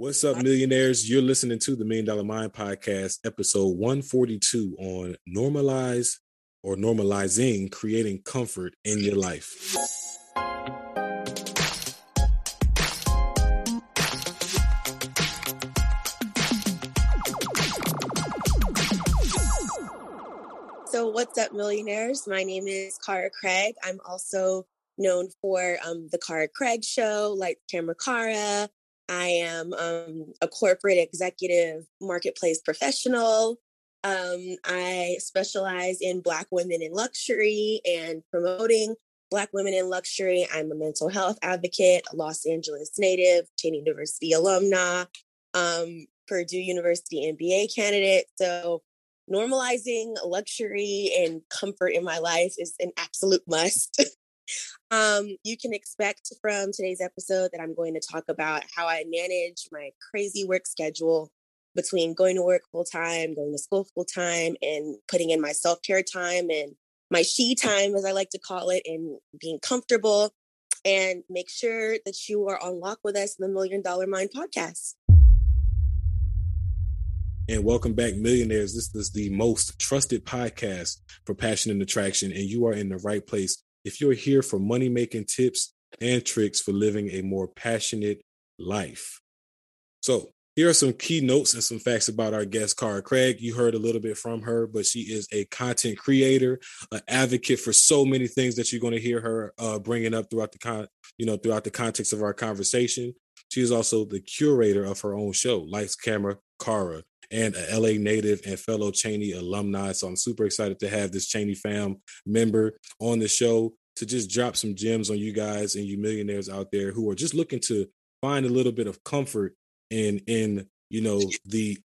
What's up, millionaires? You're listening to the Million Dollar Mind Podcast, episode 142 on normalize or normalizing creating comfort in your life. So, what's up, millionaires? My name is Kara Craig. I'm also known for um, the Kara Craig Show, like Camera Kara. I am um, a corporate executive marketplace professional. Um, I specialize in Black women in luxury and promoting Black women in luxury. I'm a mental health advocate, a Los Angeles native, Cheyney University alumna, um, Purdue University MBA candidate. So, normalizing luxury and comfort in my life is an absolute must. um, you can expect from today's episode that I'm going to talk about how I manage my crazy work schedule between going to work full time, going to school full time, and putting in my self care time and my she time, as I like to call it, and being comfortable. And make sure that you are on lock with us in the Million Dollar Mind podcast and welcome back, millionaires. This is the most trusted podcast for passion and attraction, and you are in the right place. If you're here for money making tips and tricks for living a more passionate life. So, here are some key notes and some facts about our guest, Kara Craig. You heard a little bit from her, but she is a content creator, an advocate for so many things that you're going to hear her uh, bringing up throughout the con, you know, throughout the context of our conversation. She is also the curator of her own show, Lights Camera Kara and a LA native and fellow Cheyney alumni. So I'm super excited to have this Cheyney fam member on the show to just drop some gems on you guys and you millionaires out there who are just looking to find a little bit of comfort in in you know the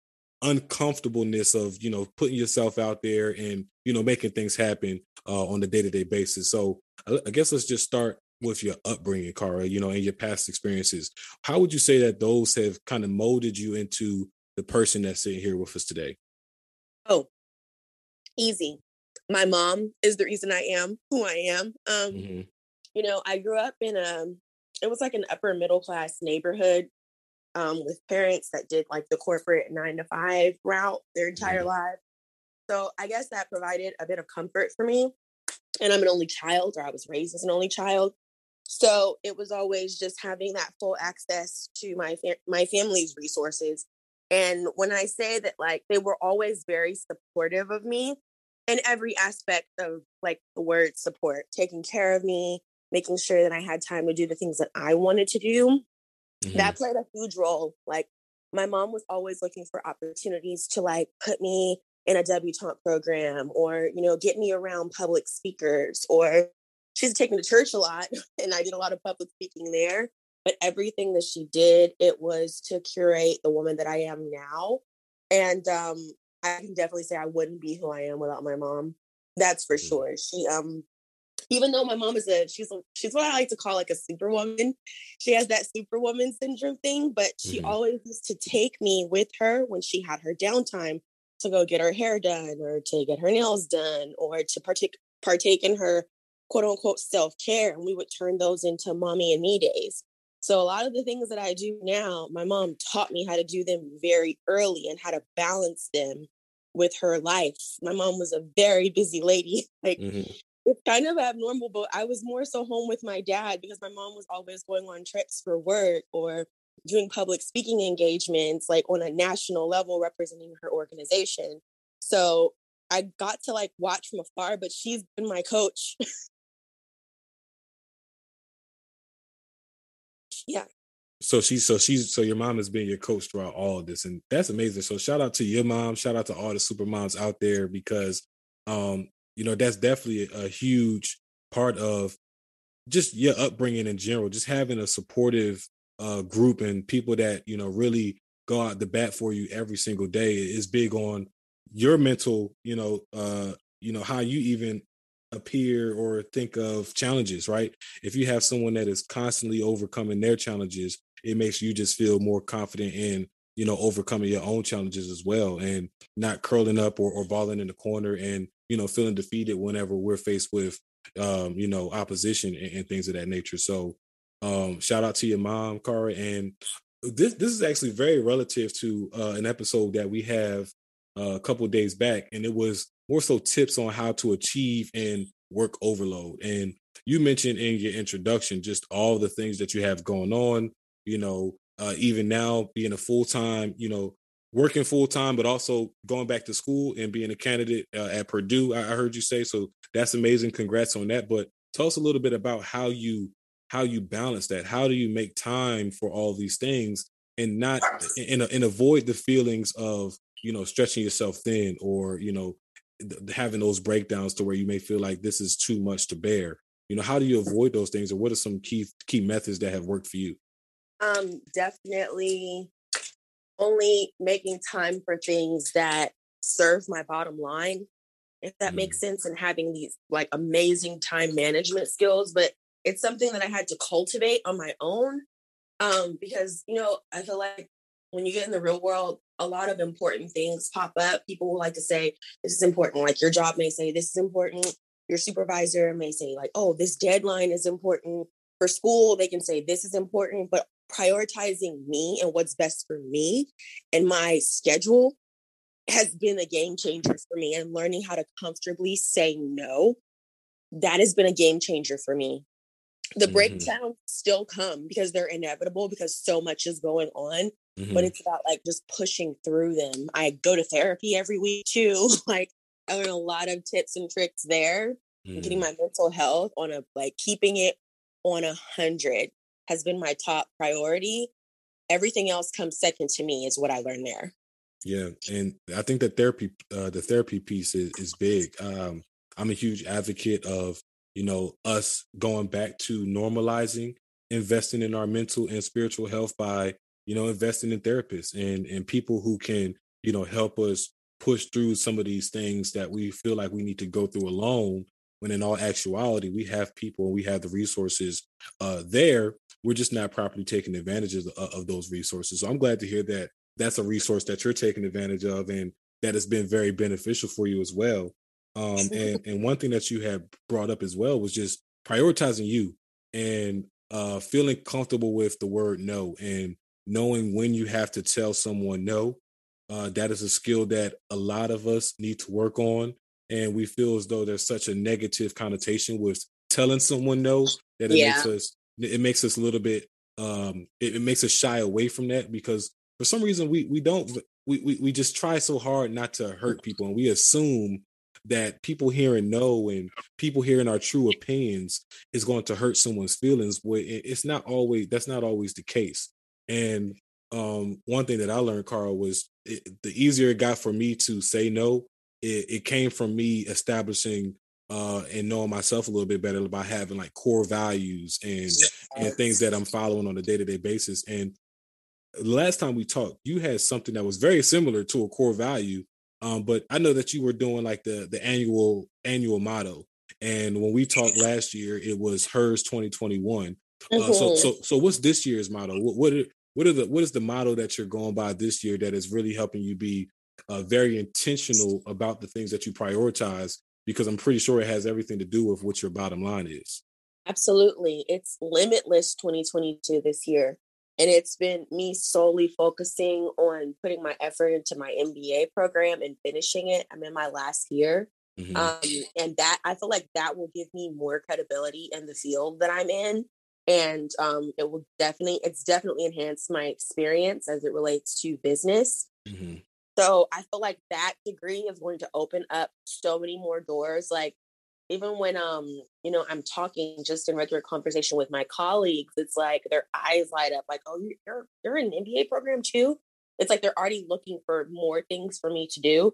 uncomfortableness of you know putting yourself out there and you know making things happen uh, on a day-to-day basis so I guess let's just start with your upbringing, Kara, you know, and your past experiences. How would you say that those have kind of molded you into the person that's sitting here with us today? Oh, easy. My mom is the reason I am who I am. Um, mm-hmm. You know, I grew up in a, it was like an upper middle class neighborhood um, with parents that did like the corporate nine to five route their entire mm-hmm. life. So I guess that provided a bit of comfort for me. And I'm an only child, or I was raised as an only child. So it was always just having that full access to my my family's resources and when I say that, like, they were always very supportive of me in every aspect of like the word support, taking care of me, making sure that I had time to do the things that I wanted to do. Mm-hmm. That played a huge role. Like, my mom was always looking for opportunities to like put me in a debutante program or, you know, get me around public speakers or she's taken to church a lot and I did a lot of public speaking there but everything that she did it was to curate the woman that i am now and um i can definitely say i wouldn't be who i am without my mom that's for mm. sure she um even though my mom is a she's a, she's what i like to call like a superwoman she has that superwoman syndrome thing but she mm-hmm. always used to take me with her when she had her downtime to go get her hair done or to get her nails done or to partake partake in her quote unquote self-care and we would turn those into mommy and me days so a lot of the things that I do now, my mom taught me how to do them very early and how to balance them with her life. My mom was a very busy lady. Like mm-hmm. it's kind of abnormal, but I was more so home with my dad because my mom was always going on trips for work or doing public speaking engagements like on a national level representing her organization. So I got to like watch from afar, but she's been my coach yeah. So she's so she's so your mom has been your coach throughout all of this, and that's amazing. So shout out to your mom, shout out to all the super moms out there because um, you know, that's definitely a huge part of just your upbringing in general, just having a supportive uh group and people that, you know, really go out the bat for you every single day is big on your mental, you know, uh, you know, how you even appear or think of challenges, right? If you have someone that is constantly overcoming their challenges, it makes you just feel more confident in, you know, overcoming your own challenges as well and not curling up or, or balling in the corner and, you know, feeling defeated whenever we're faced with, um, you know, opposition and, and things of that nature. So, um, shout out to your mom, Kara. And this this is actually very relative to uh, an episode that we have uh, a couple days back, and it was more so tips on how to achieve and work overload. And you mentioned in your introduction just all the things that you have going on. You know, uh, even now being a full time, you know, working full time, but also going back to school and being a candidate uh, at Purdue. I, I heard you say so. That's amazing. Congrats on that. But tell us a little bit about how you how you balance that. How do you make time for all these things and not and, and avoid the feelings of you know stretching yourself thin or you know having those breakdowns to where you may feel like this is too much to bear. You know how do you avoid those things or what are some key key methods that have worked for you? Um definitely only making time for things that serve my bottom line if that mm. makes sense and having these like amazing time management skills but it's something that i had to cultivate on my own um because you know i feel like when you get in the real world a lot of important things pop up. People will like to say this is important like your job may say this is important. Your supervisor may say like oh this deadline is important. For school they can say this is important but prioritizing me and what's best for me and my schedule has been a game changer for me and learning how to comfortably say no that has been a game changer for me the mm-hmm. breakdowns still come because they're inevitable because so much is going on mm-hmm. but it's about like just pushing through them i go to therapy every week too like i learn a lot of tips and tricks there mm-hmm. getting my mental health on a like keeping it on a hundred has been my top priority. Everything else comes second to me is what I learned there. Yeah, and I think that therapy, uh, the therapy piece is, is big. Um, I'm a huge advocate of you know us going back to normalizing investing in our mental and spiritual health by you know investing in therapists and and people who can you know help us push through some of these things that we feel like we need to go through alone when in all actuality we have people and we have the resources uh, there. We're just not properly taking advantage of, of those resources. So i'm glad to hear that that's a resource that you're taking advantage of and that has been very beneficial for you as well um, and and one thing that you had brought up as well was just prioritizing you and uh, feeling comfortable with the word no and knowing when you have to tell someone no uh, that is a skill that a lot of us need to work on and we feel as though there's such a negative connotation with telling someone no that it yeah. makes us it makes us a little bit um it, it, makes us shy away from that because for some reason we we don't we, we we just try so hard not to hurt people and we assume that people hearing no and people hearing our true opinions is going to hurt someone's feelings where it's not always that's not always the case and um one thing that i learned carl was it, the easier it got for me to say no it, it came from me establishing uh, and knowing myself a little bit better by having like core values and and things that I'm following on a day to day basis. And last time we talked, you had something that was very similar to a core value, um, but I know that you were doing like the the annual annual motto. And when we talked last year, it was hers 2021. Mm-hmm. Uh, so mm-hmm. so so what's this year's motto? What what are, what are the what is the motto that you're going by this year that is really helping you be uh, very intentional about the things that you prioritize because I'm pretty sure it has everything to do with what your bottom line is. Absolutely. It's limitless 2022 this year. And it's been me solely focusing on putting my effort into my MBA program and finishing it. I'm in my last year. Mm-hmm. Um, and that I feel like that will give me more credibility in the field that I'm in. And um, it will definitely, it's definitely enhanced my experience as it relates to business. Mm-hmm. So I feel like that degree is going to open up so many more doors. Like even when um, you know, I'm talking just in regular conversation with my colleagues, it's like their eyes light up, like, oh, you're you're in an MBA program too. It's like they're already looking for more things for me to do.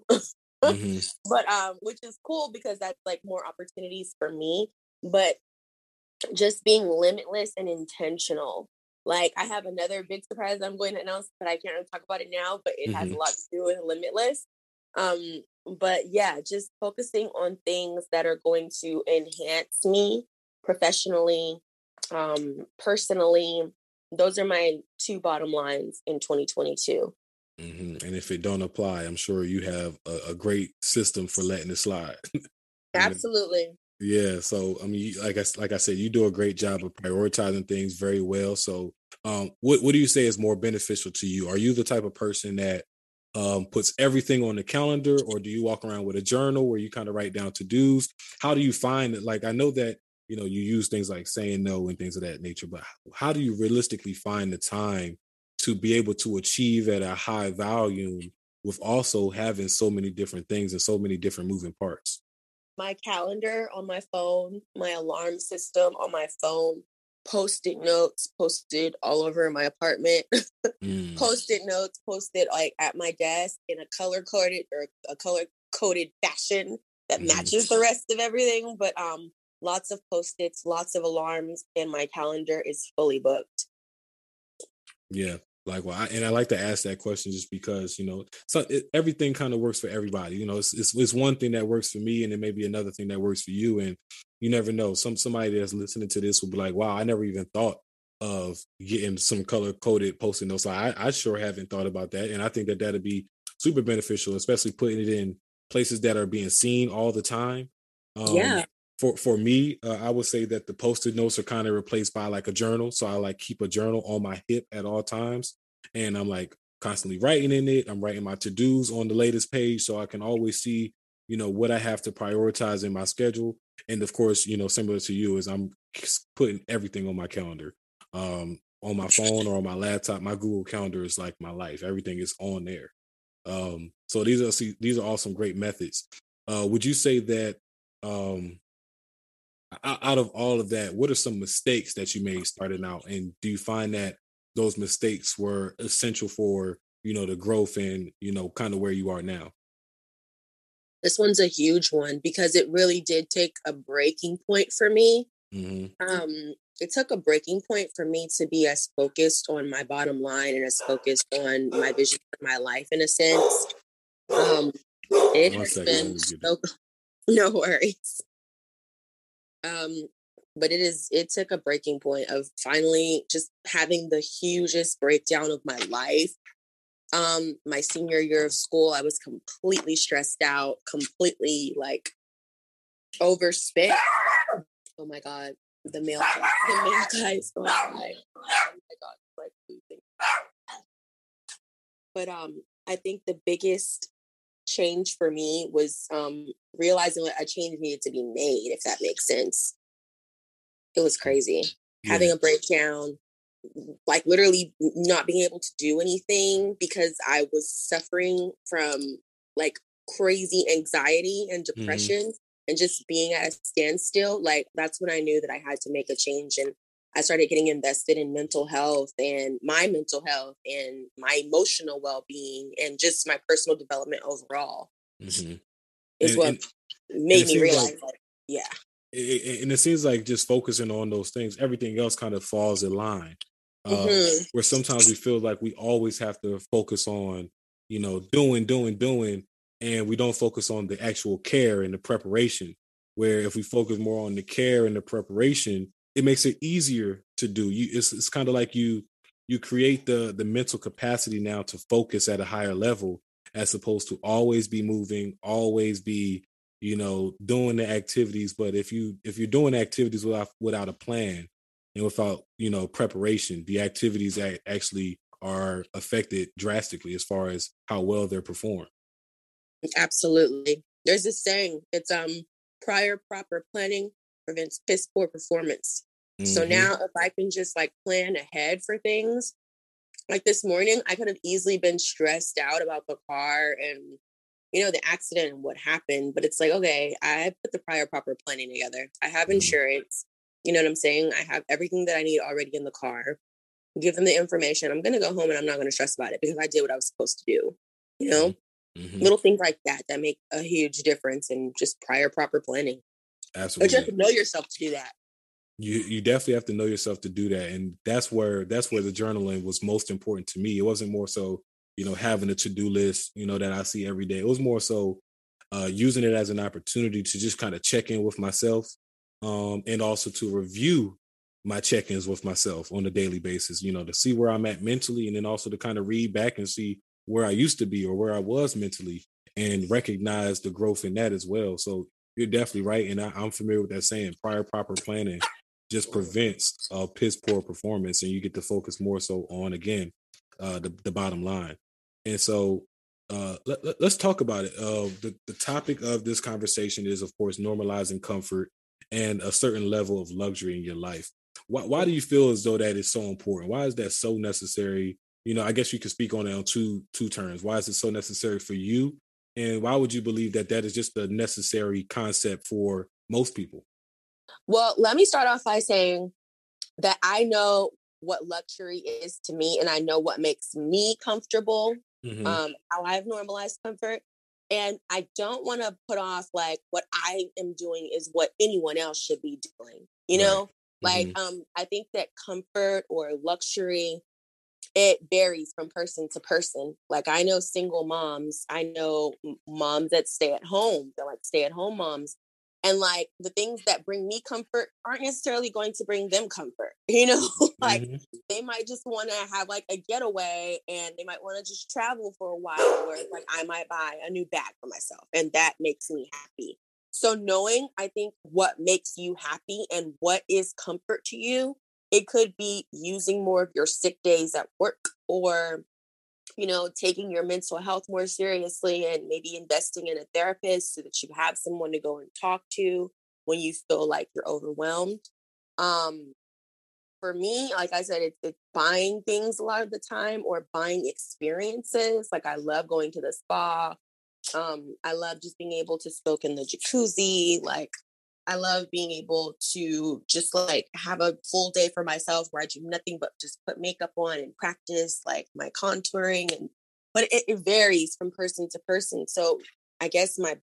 mm-hmm. But um, which is cool because that's like more opportunities for me. But just being limitless and intentional like I have another big surprise I'm going to announce, but I can't really talk about it now. But it mm-hmm. has a lot to do with Limitless. Um, but yeah, just focusing on things that are going to enhance me professionally, um, personally. Those are my two bottom lines in 2022. Mm-hmm. And if it don't apply, I'm sure you have a, a great system for letting it slide. Absolutely. Yeah, so I mean, like I like I said, you do a great job of prioritizing things very well. So um, what what do you say is more beneficial to you? Are you the type of person that um, puts everything on the calendar, or do you walk around with a journal where you kind of write down to dos? How do you find it? Like I know that you know you use things like saying no and things of that nature, but how do you realistically find the time to be able to achieve at a high volume with also having so many different things and so many different moving parts? My calendar on my phone, my alarm system on my phone, post-it notes posted all over my apartment mm. post-it notes posted like at my desk in a color coded or a color coded fashion that mm. matches the rest of everything but um lots of post-its lots of alarms and my calendar is fully booked yeah like well I, and i like to ask that question just because you know so it, everything kind of works for everybody you know it's, it's, it's one thing that works for me and it may be another thing that works for you and you never know some somebody that's listening to this will be like wow i never even thought of getting some color coded posting notes so I, I sure haven't thought about that and i think that that'd be super beneficial especially putting it in places that are being seen all the time um, yeah for for me, uh, I would say that the post-it notes are kind of replaced by like a journal. So I like keep a journal on my hip at all times, and I'm like constantly writing in it. I'm writing my to-dos on the latest page, so I can always see, you know, what I have to prioritize in my schedule. And of course, you know, similar to you, is I'm putting everything on my calendar, um, on my phone or on my laptop. My Google Calendar is like my life. Everything is on there. Um, so these are see, these are all some great methods. Uh, would you say that um, out of all of that, what are some mistakes that you made starting out? And do you find that those mistakes were essential for, you know, the growth and, you know, kind of where you are now? This one's a huge one because it really did take a breaking point for me. Mm-hmm. Um, it took a breaking point for me to be as focused on my bottom line and as focused on my vision for my life in a sense. Um, it One has second, been so, no worries. Um, but it is it took a breaking point of finally just having the hugest breakdown of my life. Um, my senior year of school, I was completely stressed out, completely like overspent. Oh my god, the male the male guys going. Oh my god, like losing. But um, I think the biggest change for me was um, realizing that a change needed to be made, if that makes sense. It was crazy. Yeah. Having a breakdown, like literally not being able to do anything because I was suffering from like crazy anxiety and mm-hmm. depression mm-hmm. and just being at a standstill. Like that's when I knew that I had to make a change. And I started getting invested in mental health and my mental health and my emotional well being and just my personal development overall. Mm-hmm. Is and, what and, made and me realize, like, like yeah. It, and it seems like just focusing on those things, everything else kind of falls in line. Uh, mm-hmm. Where sometimes we feel like we always have to focus on, you know, doing, doing, doing, and we don't focus on the actual care and the preparation. Where if we focus more on the care and the preparation, it makes it easier to do. You it's it's kind of like you you create the the mental capacity now to focus at a higher level as opposed to always be moving, always be you know doing the activities but if you if you're doing activities without without a plan and without you know preparation the activities actually are affected drastically as far as how well they're performed absolutely there's this saying it's um prior proper planning prevents piss poor performance Mm-hmm. So now if I can just like plan ahead for things, like this morning, I could have easily been stressed out about the car and you know the accident and what happened. But it's like, okay, I put the prior proper planning together. I have mm-hmm. insurance. You know what I'm saying? I have everything that I need already in the car. Give them the information. I'm gonna go home and I'm not gonna stress about it because I did what I was supposed to do. You know, mm-hmm. little things like that that make a huge difference in just prior proper planning. Absolutely. But you have to know yourself to do that you you definitely have to know yourself to do that and that's where that's where the journaling was most important to me it wasn't more so you know having a to-do list you know that i see every day it was more so uh, using it as an opportunity to just kind of check in with myself um, and also to review my check-ins with myself on a daily basis you know to see where i'm at mentally and then also to kind of read back and see where i used to be or where i was mentally and recognize the growth in that as well so you're definitely right and I, i'm familiar with that saying prior proper planning just prevents uh, piss poor performance, and you get to focus more so on again uh, the the bottom line. And so uh, let, us talk about it. Uh, the, the topic of this conversation is, of course, normalizing comfort and a certain level of luxury in your life. Why, why do you feel as though that is so important? Why is that so necessary? You know, I guess you could speak on it on two two terms. Why is it so necessary for you, and why would you believe that that is just a necessary concept for most people? Well, let me start off by saying that I know what luxury is to me, and I know what makes me comfortable. Mm-hmm. Um, how I've normalized comfort, and I don't want to put off like what I am doing is what anyone else should be doing. You know, right. like mm-hmm. um, I think that comfort or luxury it varies from person to person. Like I know single moms, I know moms that stay at home, they're like stay at home moms. And like the things that bring me comfort aren't necessarily going to bring them comfort. You know, like mm-hmm. they might just want to have like a getaway and they might want to just travel for a while where like I might buy a new bag for myself and that makes me happy. So knowing I think what makes you happy and what is comfort to you it could be using more of your sick days at work or, you know, taking your mental health more seriously and maybe investing in a therapist so that you have someone to go and talk to when you feel like you're overwhelmed. Um, for me, like I said, it's, it's buying things a lot of the time or buying experiences. Like I love going to the spa. Um, I love just being able to soak in the jacuzzi. Like I love being able to just like have a full day for myself where I do nothing but just put makeup on and practice like my contouring and but it, it varies from person to person. So I guess my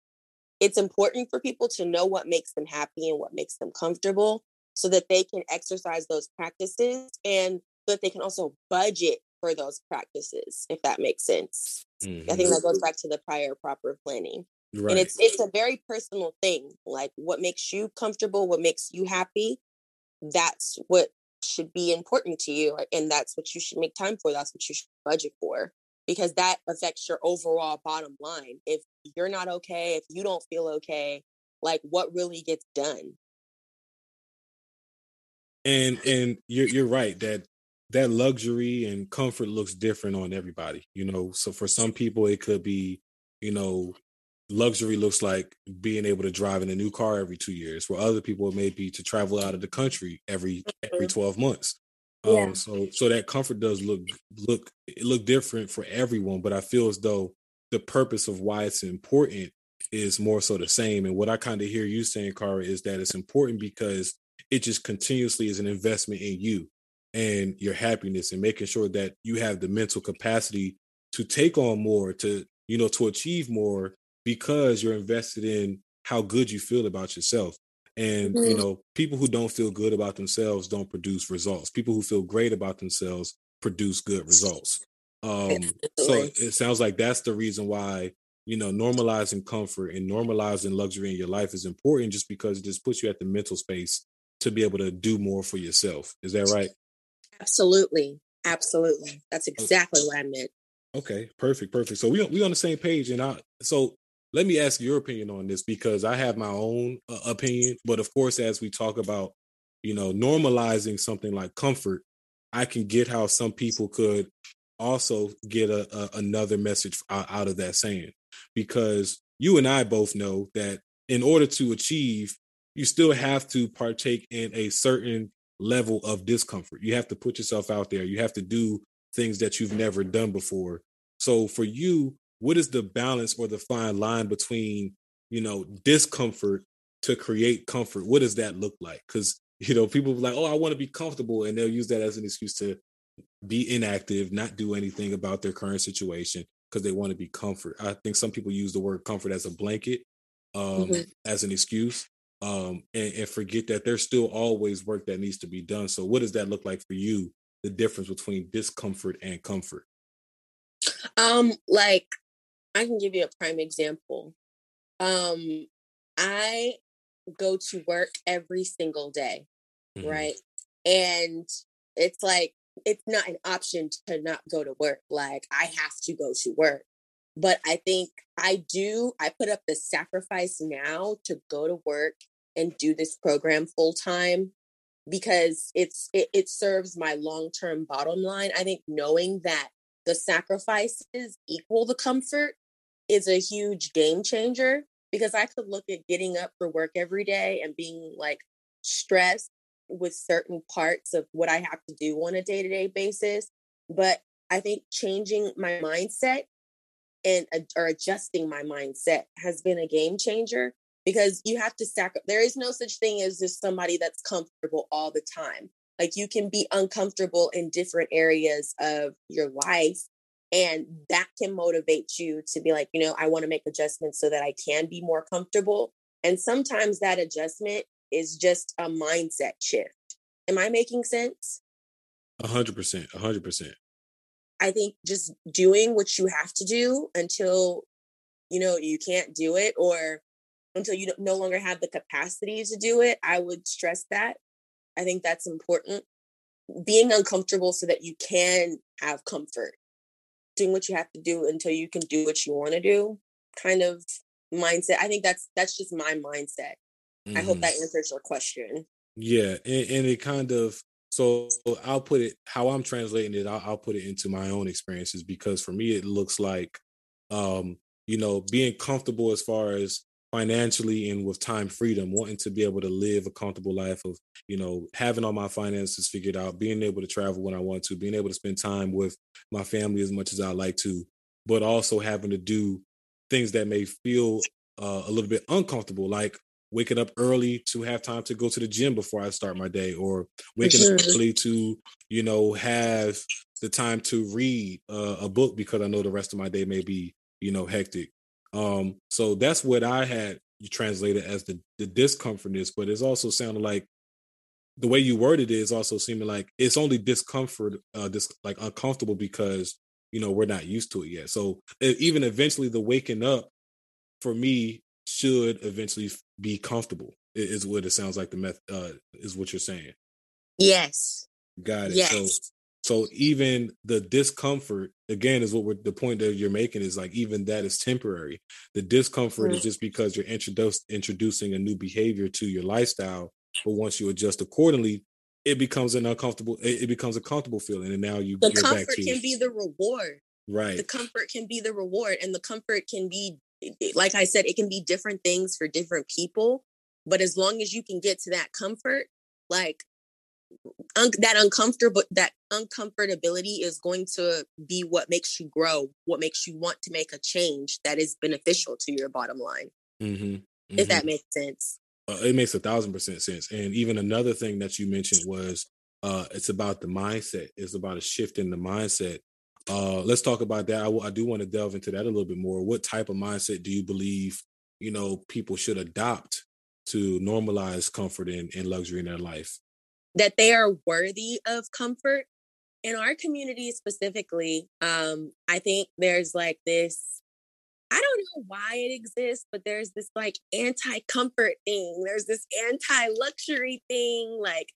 it's important for people to know what makes them happy and what makes them comfortable so that they can exercise those practices and so that they can also budget for those practices if that makes sense. Mm-hmm. I think mm-hmm. that goes back to the prior proper planning. Right. And it's it's a very personal thing. Like what makes you comfortable, what makes you happy, that's what should be important to you and that's what you should make time for. That's what you should budget for because that affects your overall bottom line. If you're not okay, if you don't feel okay, like what really gets done? And and you're you're right that that luxury and comfort looks different on everybody, you know. So for some people it could be, you know, luxury looks like being able to drive in a new car every two years where other people may be to travel out of the country every every mm-hmm. 12 months yeah. um so so that comfort does look look it look different for everyone but i feel as though the purpose of why it's important is more so the same and what i kind of hear you saying Kara is that it's important because it just continuously is an investment in you and your happiness and making sure that you have the mental capacity to take on more to you know to achieve more because you're invested in how good you feel about yourself. And mm-hmm. you know, people who don't feel good about themselves don't produce results. People who feel great about themselves produce good results. Um, so it sounds like that's the reason why you know normalizing comfort and normalizing luxury in your life is important, just because it just puts you at the mental space to be able to do more for yourself. Is that right? Absolutely, absolutely. That's exactly okay. what I meant. Okay, perfect, perfect. So we we on the same page, and I so let me ask your opinion on this because I have my own uh, opinion. But of course, as we talk about, you know, normalizing something like comfort, I can get how some people could also get a, a another message out of that saying because you and I both know that in order to achieve, you still have to partake in a certain level of discomfort. You have to put yourself out there. You have to do things that you've never done before. So for you, what is the balance or the fine line between you know discomfort to create comfort? What does that look like? Because you know people like oh i want to be comfortable and they'll use that as an excuse to be inactive not do anything about their current situation because they want to be comfort. I think some people use the word comfort as a blanket um, mm-hmm. as an excuse um, and, and forget that there's still always work that needs to be done. So what does that look like for you the difference between discomfort and comfort? Um like I can give you a prime example. Um, I go to work every single day, mm-hmm. right? And it's like, it's not an option to not go to work. Like, I have to go to work. But I think I do, I put up the sacrifice now to go to work and do this program full time because it's it, it serves my long-term bottom line. I think knowing that the sacrifices equal the comfort is a huge game changer because I could look at getting up for work every day and being like stressed with certain parts of what I have to do on a day to day basis. But I think changing my mindset and or adjusting my mindset has been a game changer because you have to sacrifice. There is no such thing as just somebody that's comfortable all the time. Like you can be uncomfortable in different areas of your life. And that can motivate you to be like, you know, I want to make adjustments so that I can be more comfortable. And sometimes that adjustment is just a mindset shift. Am I making sense? A hundred percent. A hundred percent. I think just doing what you have to do until you know you can't do it or until you no longer have the capacity to do it. I would stress that. I think that's important. Being uncomfortable so that you can have comfort. Doing what you have to do until you can do what you want to do. Kind of mindset. I think that's that's just my mindset. Mm-hmm. I hope mm-hmm. that answers your question. Yeah, and, and, it kind of so I'll put it how I'm translating it. I'll, I'll, put it into my own experiences because for me it looks like, um, you know, being comfortable as far as financially and with time freedom, wanting to be able to live a comfortable life of, you know, having all my finances figured out, being able to travel when I want to, being able to spend time with my family as much as I like to, but also having to do things that may feel uh, a little bit uncomfortable, like waking up early to have time to go to the gym before I start my day, or waking sure. up early to, you know, have the time to read uh, a book because I know the rest of my day may be, you know, hectic. Um, so that's what I had translated as the the discomfortness, but it's also sounded like the way you worded it is also seeming like it's only discomfort, uh, this like uncomfortable because you know we're not used to it yet. So even eventually, the waking up for me should eventually be comfortable. Is what it sounds like. The meth uh, is what you're saying. Yes. Got it. Yes. So so even the discomfort again is what we're the point that you're making is like even that is temporary. The discomfort is just because you're introduced introducing a new behavior to your lifestyle. But once you adjust accordingly, it becomes an uncomfortable. It, it becomes a comfortable feeling, and now you the comfort can be the reward. Right. The comfort can be the reward, and the comfort can be, like I said, it can be different things for different people. But as long as you can get to that comfort, like un- that uncomfortable that uncomfortability is going to be what makes you grow what makes you want to make a change that is beneficial to your bottom line mm-hmm. Mm-hmm. if that makes sense uh, it makes a thousand percent sense and even another thing that you mentioned was uh, it's about the mindset it's about a shift in the mindset uh, let's talk about that I, w- I do want to delve into that a little bit more what type of mindset do you believe you know people should adopt to normalize comfort and, and luxury in their life that they are worthy of comfort. In our community specifically, um, I think there's like this I don't know why it exists, but there's this like anti comfort thing. There's this anti luxury thing. Like,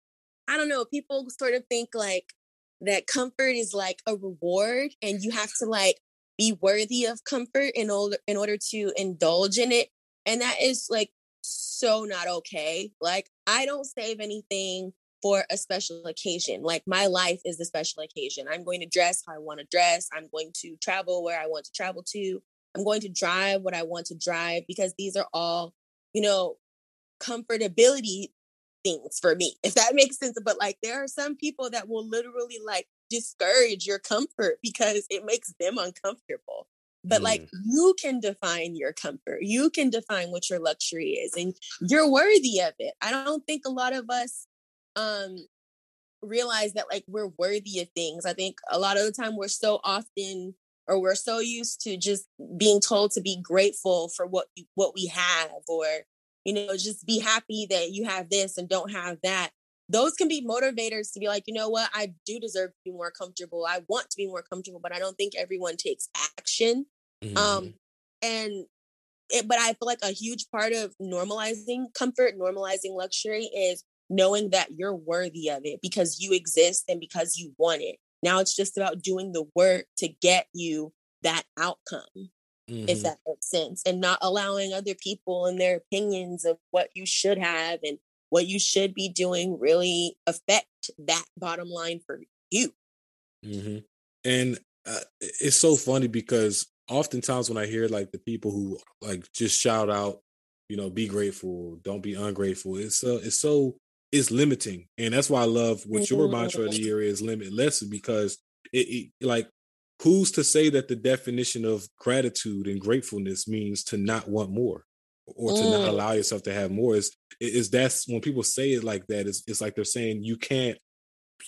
I don't know, people sort of think like that comfort is like a reward and you have to like be worthy of comfort in order in order to indulge in it. And that is like so not okay. Like I don't save anything for a special occasion. Like my life is a special occasion. I'm going to dress how I want to dress. I'm going to travel where I want to travel to. I'm going to drive what I want to drive because these are all, you know, comfortability things for me, if that makes sense. But like there are some people that will literally like discourage your comfort because it makes them uncomfortable. But mm. like you can define your comfort. You can define what your luxury is and you're worthy of it. I don't think a lot of us um realize that like we're worthy of things. I think a lot of the time we're so often or we're so used to just being told to be grateful for what you, what we have or you know just be happy that you have this and don't have that. Those can be motivators to be like, you know what, I do deserve to be more comfortable. I want to be more comfortable, but I don't think everyone takes action. Um, mm-hmm. Um and it, but I feel like a huge part of normalizing comfort, normalizing luxury is knowing that you're worthy of it because you exist and because you want it. Now it's just about doing the work to get you that outcome, mm-hmm. if that makes sense, and not allowing other people and their opinions of what you should have and what you should be doing really affect that bottom line for you. Mm-hmm. And uh, it's so funny because oftentimes when I hear like the people who like just shout out, you know, be grateful, don't be ungrateful. It's uh, it's so it's limiting, and that's why I love what your mantra of the year is: limit less, because it, it like who's to say that the definition of gratitude and gratefulness means to not want more or to mm. not allow yourself to have more is is that's when people say it like that it's, it's like they're saying you can't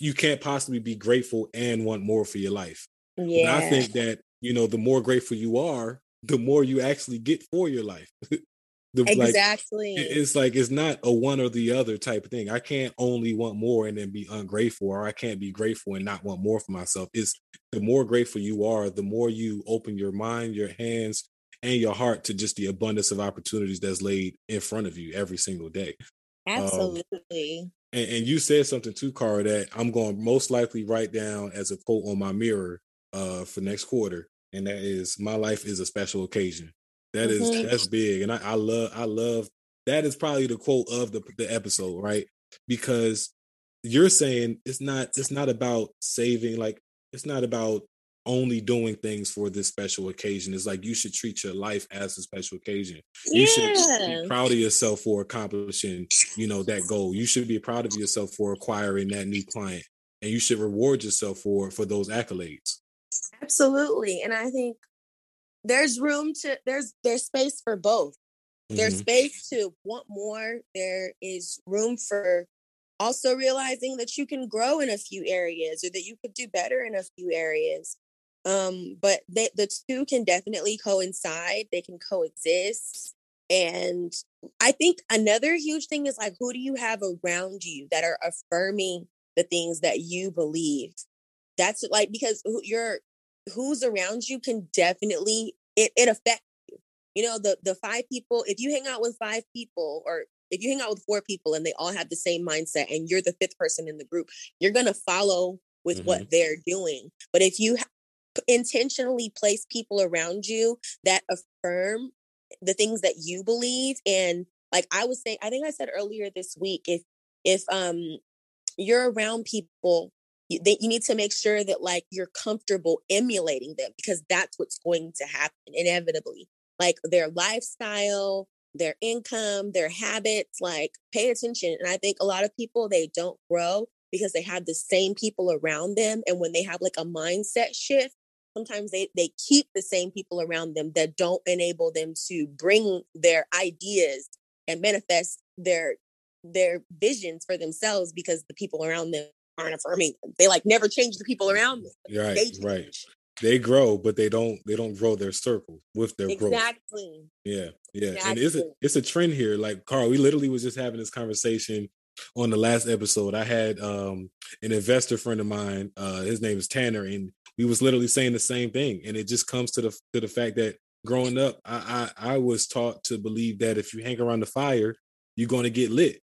you can't possibly be grateful and want more for your life yeah. But i think that you know the more grateful you are the more you actually get for your life the, exactly. like, it's like it's not a one or the other type of thing. I can't only want more and then be ungrateful or i can't be grateful and not want more for myself. It's the more grateful you are the more you open your mind your hands and your heart to just the abundance of opportunities that's laid in front of you every single day. Um, absolutely. um, and, and, you said something too Kara that i'm going to most likely write down as a quote on my mirror uh, for next quarter and that is my life is a special occasion that is mm-hmm. that's big, and I, I love I love that is probably the quote of the the episode, right? Because you're saying it's not it's not about saving like it's not about only doing things for this special occasion. It's like you should treat your life as a special occasion. You yeah. should be proud of yourself for accomplishing, you know, that goal. You should be proud of yourself for acquiring that new client. And you should reward yourself for for those accolades. Absolutely. And I think there's room to there's there's space for both. Mm-hmm. there's space to want more. There is room for also realizing that you can grow in a few areas or that you could do better in a few areas. Um but they, the two can definitely coincide. They can coexist. And i think another huge thing is like who do you have around you that are affirming the things that you believe? That's like because you're who's around you can definitely it, it affects you. You know, the the five people, if you hang out with five people or if you hang out with four people and they all have the same mindset and you're the fifth person in the group, you're going to follow with mm-hmm. what they're doing. But if you intentionally place people around you that affirm the things that you believe and like I was saying I think I said earlier this week if if um you're around people you, they, you need to make sure that like you're comfortable emulating them because that's what's going to happen inevitably. Like their lifestyle their income their habits like pay attention. And i think a lot of people they don't grow because they have the same people around them. And when they have like a mindset shift sometimes they they keep the same people around them that don't enable them to bring their ideas and manifest their their visions for themselves because the people around them aren't affirming them. They like never change the people around them. Right, they right. They grow, but they don't. They don't grow their circle with their exactly. growth. Exactly. Yeah, yeah. Exactly. And it's a it's a trend here. Like Carl, we literally was just having this conversation on the last episode. I had um an investor friend of mine. Uh, his name is Tanner, and we was literally saying the same thing. And it just comes to the to the fact that growing up, I I, I was taught to believe that if you hang around the fire, you're going to get lit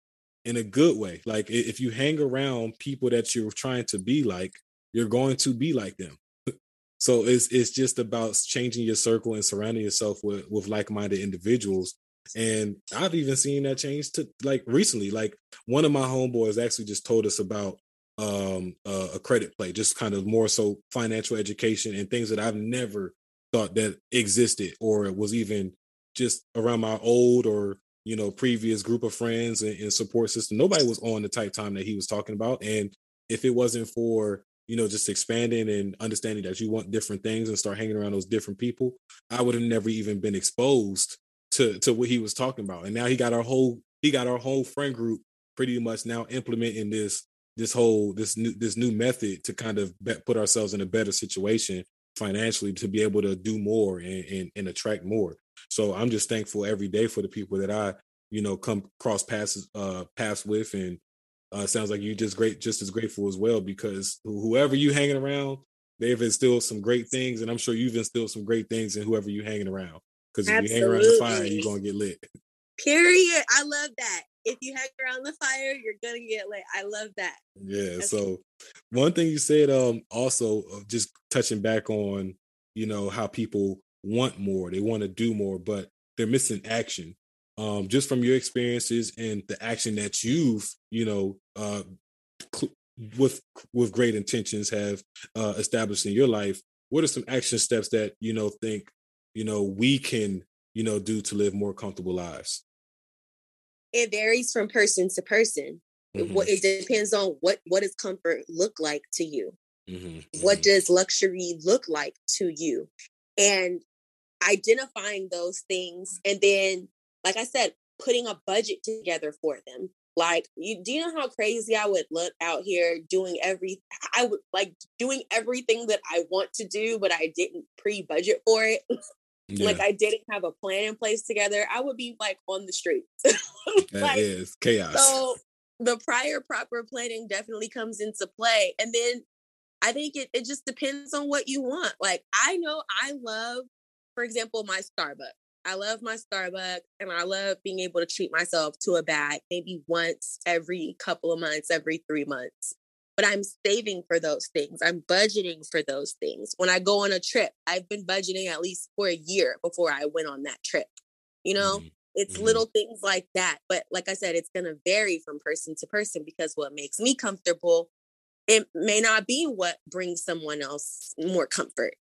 in a good way. Like if you hang around people that you're trying to be like, you're going to be like them. so it's it's just about changing your circle and surrounding yourself with with like-minded individuals. And I've even seen that change to like recently. Like one of my homeboys actually just told us about um uh, a credit play, just kind of more so financial education and things that I've never thought that existed or was even just around my old or you know, previous group of friends and, and support system. Nobody was on the type time that he was talking about. And if it wasn't for, you know, just expanding and understanding that you want different things and start hanging around those different people, I would have never even been exposed to to what he was talking about. And now he got our whole he got our whole friend group pretty much now implementing this this whole this new this new method to kind of put ourselves in a better situation financially to be able to do more and, and, and attract more. So I'm just thankful every day for the people that I, you know, come cross paths uh paths with and uh sounds like you just great just as grateful as well because whoever you hanging around, they've instilled some great things and I'm sure you've instilled some great things in whoever you hanging around. Because if Absolutely. you hang around the fire, you're gonna get lit. Period. I love that. If you hang around the fire, you're gonna get lit. I love that. Yeah. That's so one thing you said, um, also uh, just touching back on, you know, how people want more, they want to do more, but they're missing action. um, just from your experiences and the action that you've, you know, uh, cl- with with great intentions have uh, established in your life, what are some action steps that you know think you know we can you know do to live more comfortable lives? It varies from person to person. Mm-hmm. It depends on what what does comfort look like to you. Mm-hmm. What mm-hmm. does luxury look like to you? And identifying those things and then like I said, putting a budget together for them. Like, you do you know how crazy I would look out here doing every I would like doing everything that I want to do, but I didn't pre-budget for it. Yeah. like I didn't have a plan in place together. I would be like on the streets. like, is chaos. So the prior proper planning definitely comes into play. And then I think it, it just depends on what you want. Like I know I love, for example, my Starbucks. I love my Starbucks and I love being able to treat myself to a bag maybe once every couple of months, every three months. But I'm saving for those things. I'm budgeting for those things. When I go on a trip, I've been budgeting at least for a year before I went on that trip. You know, mm-hmm. it's mm-hmm. little things like that. But like I said, it's going to vary from person to person because what makes me comfortable, it may not be what brings someone else more comfort.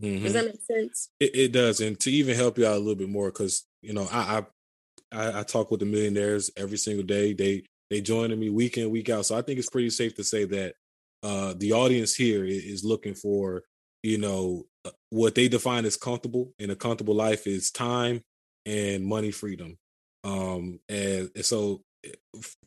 Mm-hmm. Does that make sense? It, it, does, and to even help you out a little bit more, because you know, I, I I talk with the millionaires every single day. They they join me week in week out, so I think it's pretty safe to say that uh, the audience here is looking for you know uh, what they define as comfortable, and a comfortable life is time and money freedom. Um, and, and so eh,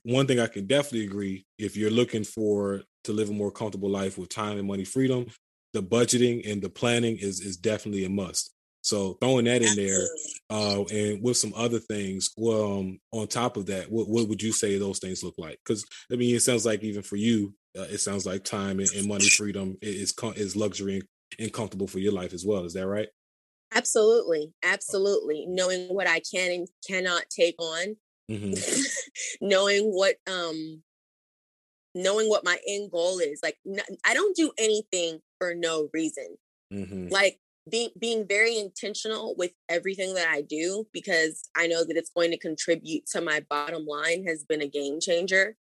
one thing I can definitely agree if you're looking for to live a more comfortable life with time and money freedom, the budgeting and the planning is is definitely a must. So throwing that in there, uh, and with some other things, well, um, on top of that, what, what would you say those things look like? Because I mean, it sounds like even for you, uh, it sounds like time and, and money freedom is is luxury and, and comfortable for your life as well. Is that right? Absolutely, absolutely. Knowing what I can and cannot take on, mm-hmm. knowing what um, knowing what my end goal is. Like, I don't do anything for no reason. Mm-hmm. Like being being very intentional with everything that I do because I know that it's going to contribute to my bottom line has been a game changer.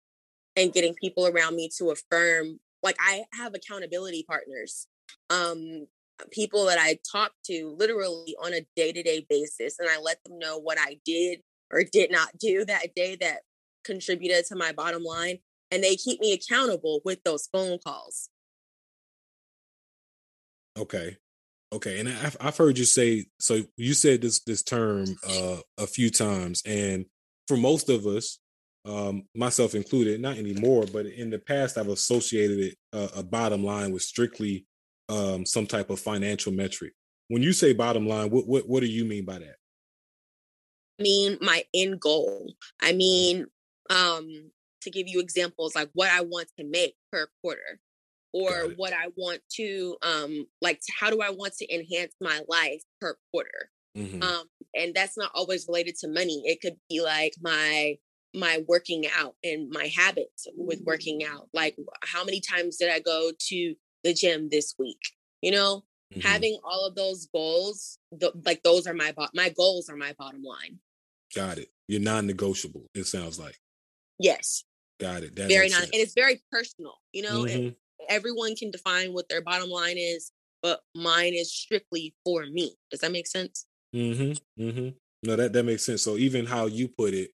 And getting people around me to affirm, like I have accountability partners, um, people that I talk to literally on a day to day basis, and I let them know what I did or did not do that day that contributed to my bottom line, and they keep me accountable with those phone calls. Okay. Okay, and I've, I've heard you say so. You said this this term uh, a few times, and for most of us, um, myself included, not anymore, but in the past, I've associated it uh, a bottom line with strictly um, some type of financial metric. When you say bottom line, what what what do you mean by that? I mean my end goal. I mm-hmm. mean, um, to give you examples, like what I want to make per quarter or what I want to um like how do I want to enhance my life per quarter. Mm-hmm. Um and that's not always related to money. It could be like my my working out and my habits with working out. Like how many times did I go to the gym this week? You know, mm-hmm. having all of those goals, the, like those are my bo- my goals are my bottom line. Got it. You're non-negotiable. It sounds like. Yes. Got it. That very non, and it's very personal. You know, mm-hmm everyone can define what their bottom line is, but mine is strictly for me. Does that make sense? Mm-hmm. Mm-hmm. No, that that makes sense. So even how you put it,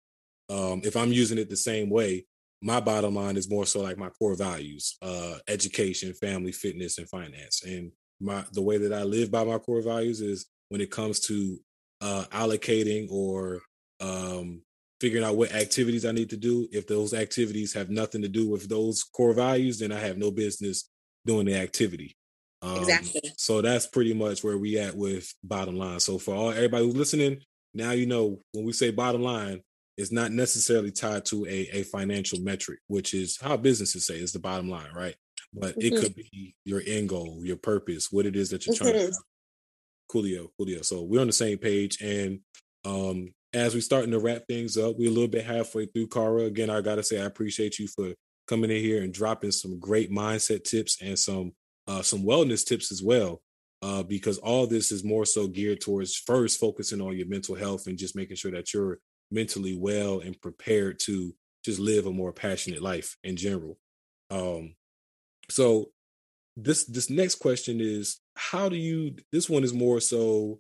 um, if I'm using it the same way, my bottom line is more so like my core values: uh, education, family, fitness, and finance. And my the way that I live by my core values is when it comes to uh, allocating or um, figuring out what activities I need to do. If those activities have nothing to do with those core values, then I have no business doing the activity. Um, exactly. So that's pretty much where we at with bottom line. So for all everybody who's listening, now you know when we say bottom line, it's not necessarily tied to a, a financial metric, which is how businesses say is the bottom line, right? But mm-hmm. it could be your end goal, your purpose, what it is that you're trying mm-hmm. to do. Coolio, coolio. So we're on the same page. And um, as we starting to wrap things up, we're a little bit halfway through, Kara. Again, I gotta say I appreciate you for coming in here and dropping some great mindset tips and some uh, some wellness tips as well. Uh, because all this is more so geared towards first focusing on your mental health and just making sure that you're mentally well and prepared to just live a more passionate life in general. Um, so this this next question is how do you this one is more so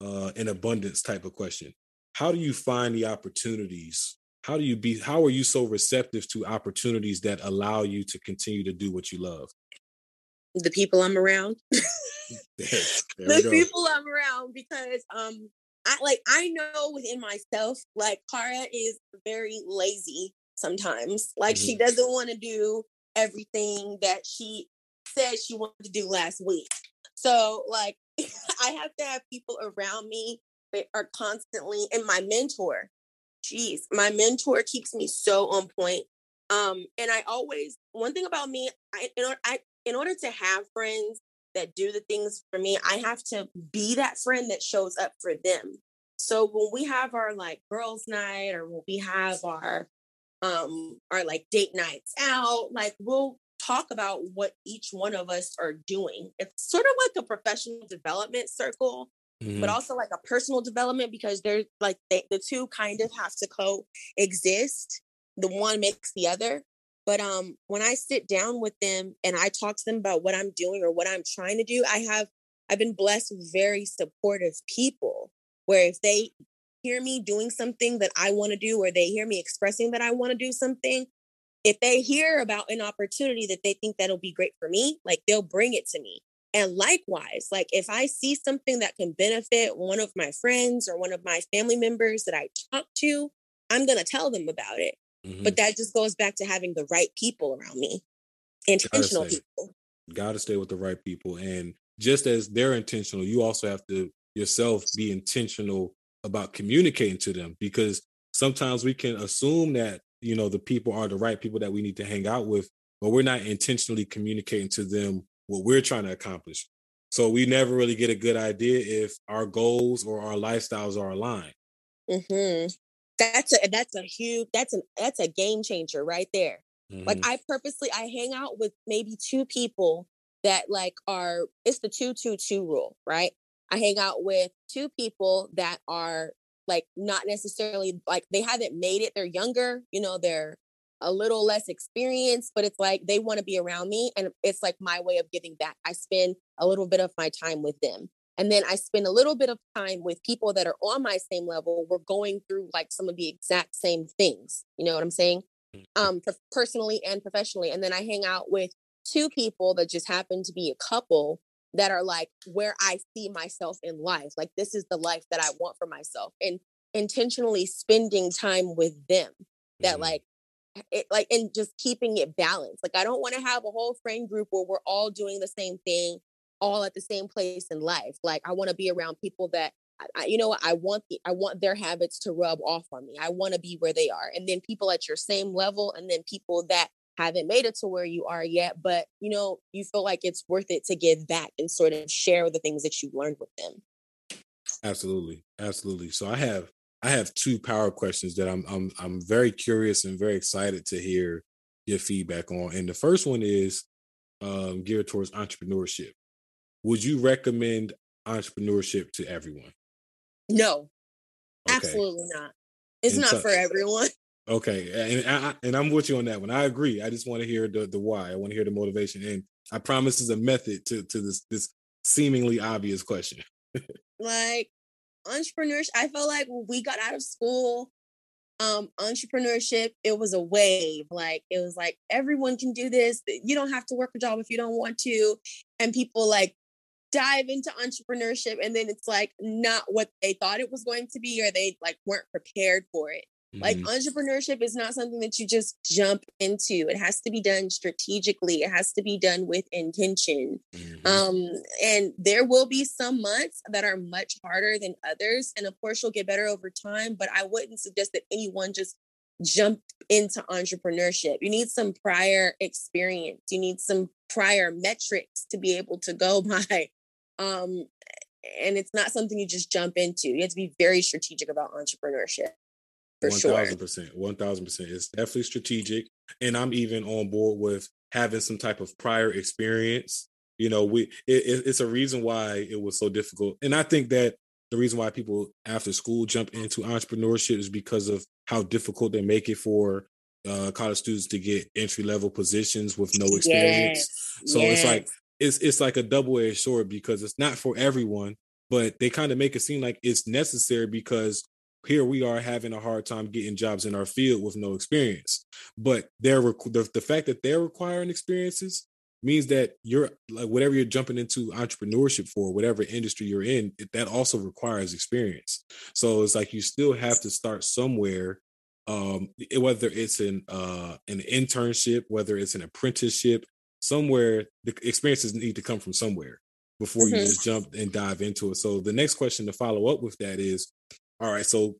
uh an abundance type of question. How do you find the opportunities? How do you be how are you so receptive to opportunities that allow you to continue to do what you love? The people I'm around. the people I'm around because um I like I know within myself like Kara is very lazy sometimes. Like mm-hmm. she doesn't want to do everything that she said she wanted to do last week. So like I have to have people around me that are constantly and my mentor. Jeez, my mentor keeps me so on point. Um, and I always one thing about me, I in order I in order to have friends that do the things for me, I have to be that friend that shows up for them. So when we have our like girls' night or when we have our um our like date nights out, like we'll talk about what each one of us are doing. It's sort of like a professional development circle, mm-hmm. but also like a personal development because they're like they, the two kind of have to coexist. The one makes the other. But um, when I sit down with them and I talk to them about what I'm doing or what I'm trying to do, I have I've been blessed with very supportive people. Where if they hear me doing something that I want to do, or they hear me expressing that I want to do something, if they hear about an opportunity that they think that'll be great for me, like they'll bring it to me. And likewise, like if I see something that can benefit one of my friends or one of my family members that I talk to, I'm going to tell them about it. Mm-hmm. But that just goes back to having the right people around me, intentional gotta people. Got to stay with the right people. And just as they're intentional, you also have to yourself be intentional about communicating to them because sometimes we can assume that, you know, the people are the right people that we need to hang out with, but we're not intentionally communicating to them what we're trying to accomplish. So we never really get a good idea if our goals or our lifestyles are aligned. Mm-hmm that's a that's a huge that's an that's a game changer right there mm-hmm. like i purposely i hang out with maybe two people that like are it's the two two two rule right i hang out with two people that are like not necessarily like they haven't made it they're younger you know they're a little less experienced but it's like they want to be around me and it's like my way of giving back i spend a little bit of my time with them and then I spend a little bit of time with people that are on my same level. We're going through like some of the exact same things. You know what I'm saying? Mm-hmm. Um, personally and professionally. And then I hang out with two people that just happen to be a couple that are like where I see myself in life. Like this is the life that I want for myself. And intentionally spending time with them that mm-hmm. like it, like and just keeping it balanced. Like I don't want to have a whole friend group where we're all doing the same thing all at the same place in life. Like I want to be around people that I, you know I want the I want their habits to rub off on me. I want to be where they are. And then people at your same level and then people that haven't made it to where you are yet, but you know, you feel like it's worth it to give back and sort of share the things that you learned with them. Absolutely. Absolutely. So I have I have two power questions that I'm I'm I'm very curious and very excited to hear your feedback on. And the first one is um, geared towards entrepreneurship would you recommend entrepreneurship to everyone? No, okay. absolutely not. It's and not so, for everyone. Okay, and I, and I'm with you on that one. I agree. I just want to hear the the why. I want to hear the motivation, and I promise there's a method to to this this seemingly obvious question. like entrepreneurship, I felt like when we got out of school, um, entrepreneurship, it was a wave. Like it was like everyone can do this. You don't have to work a job if you don't want to. And people like dive into entrepreneurship and then it's like not what they thought it was going to be or they like weren't prepared for it. Mm-hmm. Like entrepreneurship is not something that you just jump into. It has to be done strategically. It has to be done with intention. Mm-hmm. Um, and there will be some months that are much harder than others. And of course, you'll get better over time. But I wouldn't suggest that anyone just jump into entrepreneurship. You need some prior experience. You need some prior metrics to be able to go by um, and it's not something you just jump into. You have to be very strategic about entrepreneurship. For 1000%, sure. 1000%. It's definitely strategic. And I'm even on board with having some type of prior experience. You know, we it, it's a reason why it was so difficult. And I think that the reason why people after school jump into entrepreneurship is because of how difficult they make it for uh, college students to get entry level positions with no experience. Yes. So yes. it's like it's it's like a double edged sword because it's not for everyone, but they kind of make it seem like it's necessary because here we are having a hard time getting jobs in our field with no experience. But they're the, the fact that they're requiring experiences means that you're like whatever you're jumping into entrepreneurship for, whatever industry you're in, that also requires experience. So it's like you still have to start somewhere. Um, whether it's an uh, an internship, whether it's an apprenticeship, somewhere the experiences need to come from somewhere before mm-hmm. you just jump and dive into it. So the next question to follow up with that is, all right, so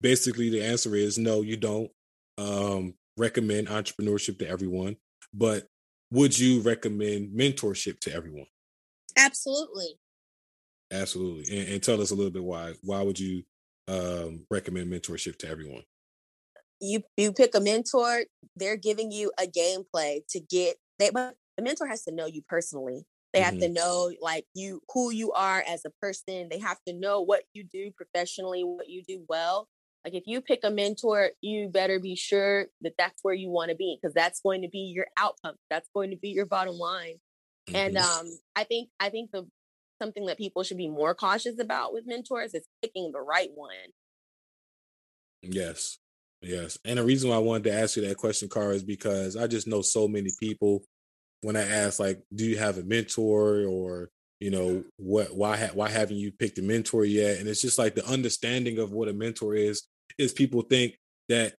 basically the answer is no, you don't um, recommend entrepreneurship to everyone, but would you recommend mentorship to everyone? Absolutely. Absolutely. And, and tell us a little bit why. Why would you um, recommend mentorship to everyone? You you pick a mentor, they're giving you a gameplay to get they but the mentor has to know you personally. They have mm-hmm. to know like you who you are as a person. They have to know what you do professionally, what you do well. Like if you pick a mentor, you better be sure that that's where you want to be because that's going to be your outcome. That's going to be your bottom line. Mm-hmm. And um, I think I think the something that people should be more cautious about with mentors is picking the right one. Yes. Yes. And the reason why I wanted to ask you that question, Kara, is because I just know so many people when I ask, like, do you have a mentor? or you know what why ha- why haven't you picked a mentor yet? and it's just like the understanding of what a mentor is is people think that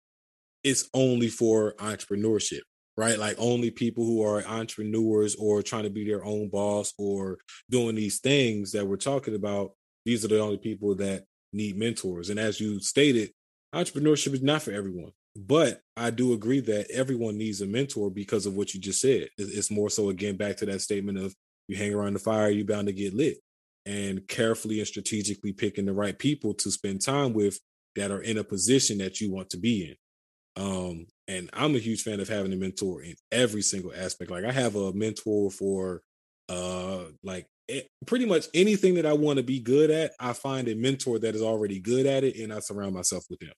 it's only for entrepreneurship right? Like only people who are entrepreneurs or trying to be their own boss or doing these things that we're talking about these are the only people that need mentors. And as you stated entrepreneurship is not for everyone but i do agree that everyone needs a mentor because of what you just said it's more so again back to that statement of you hang around the fire, you're bound to get lit. And carefully and strategically picking the right people to spend time with that are in a position that you want to be in. Um, and I'm a huge fan of having a mentor in every single aspect. Like I have a mentor for uh like it, pretty much anything that I want to be good at, I find a mentor that is already good at it and I surround myself with them.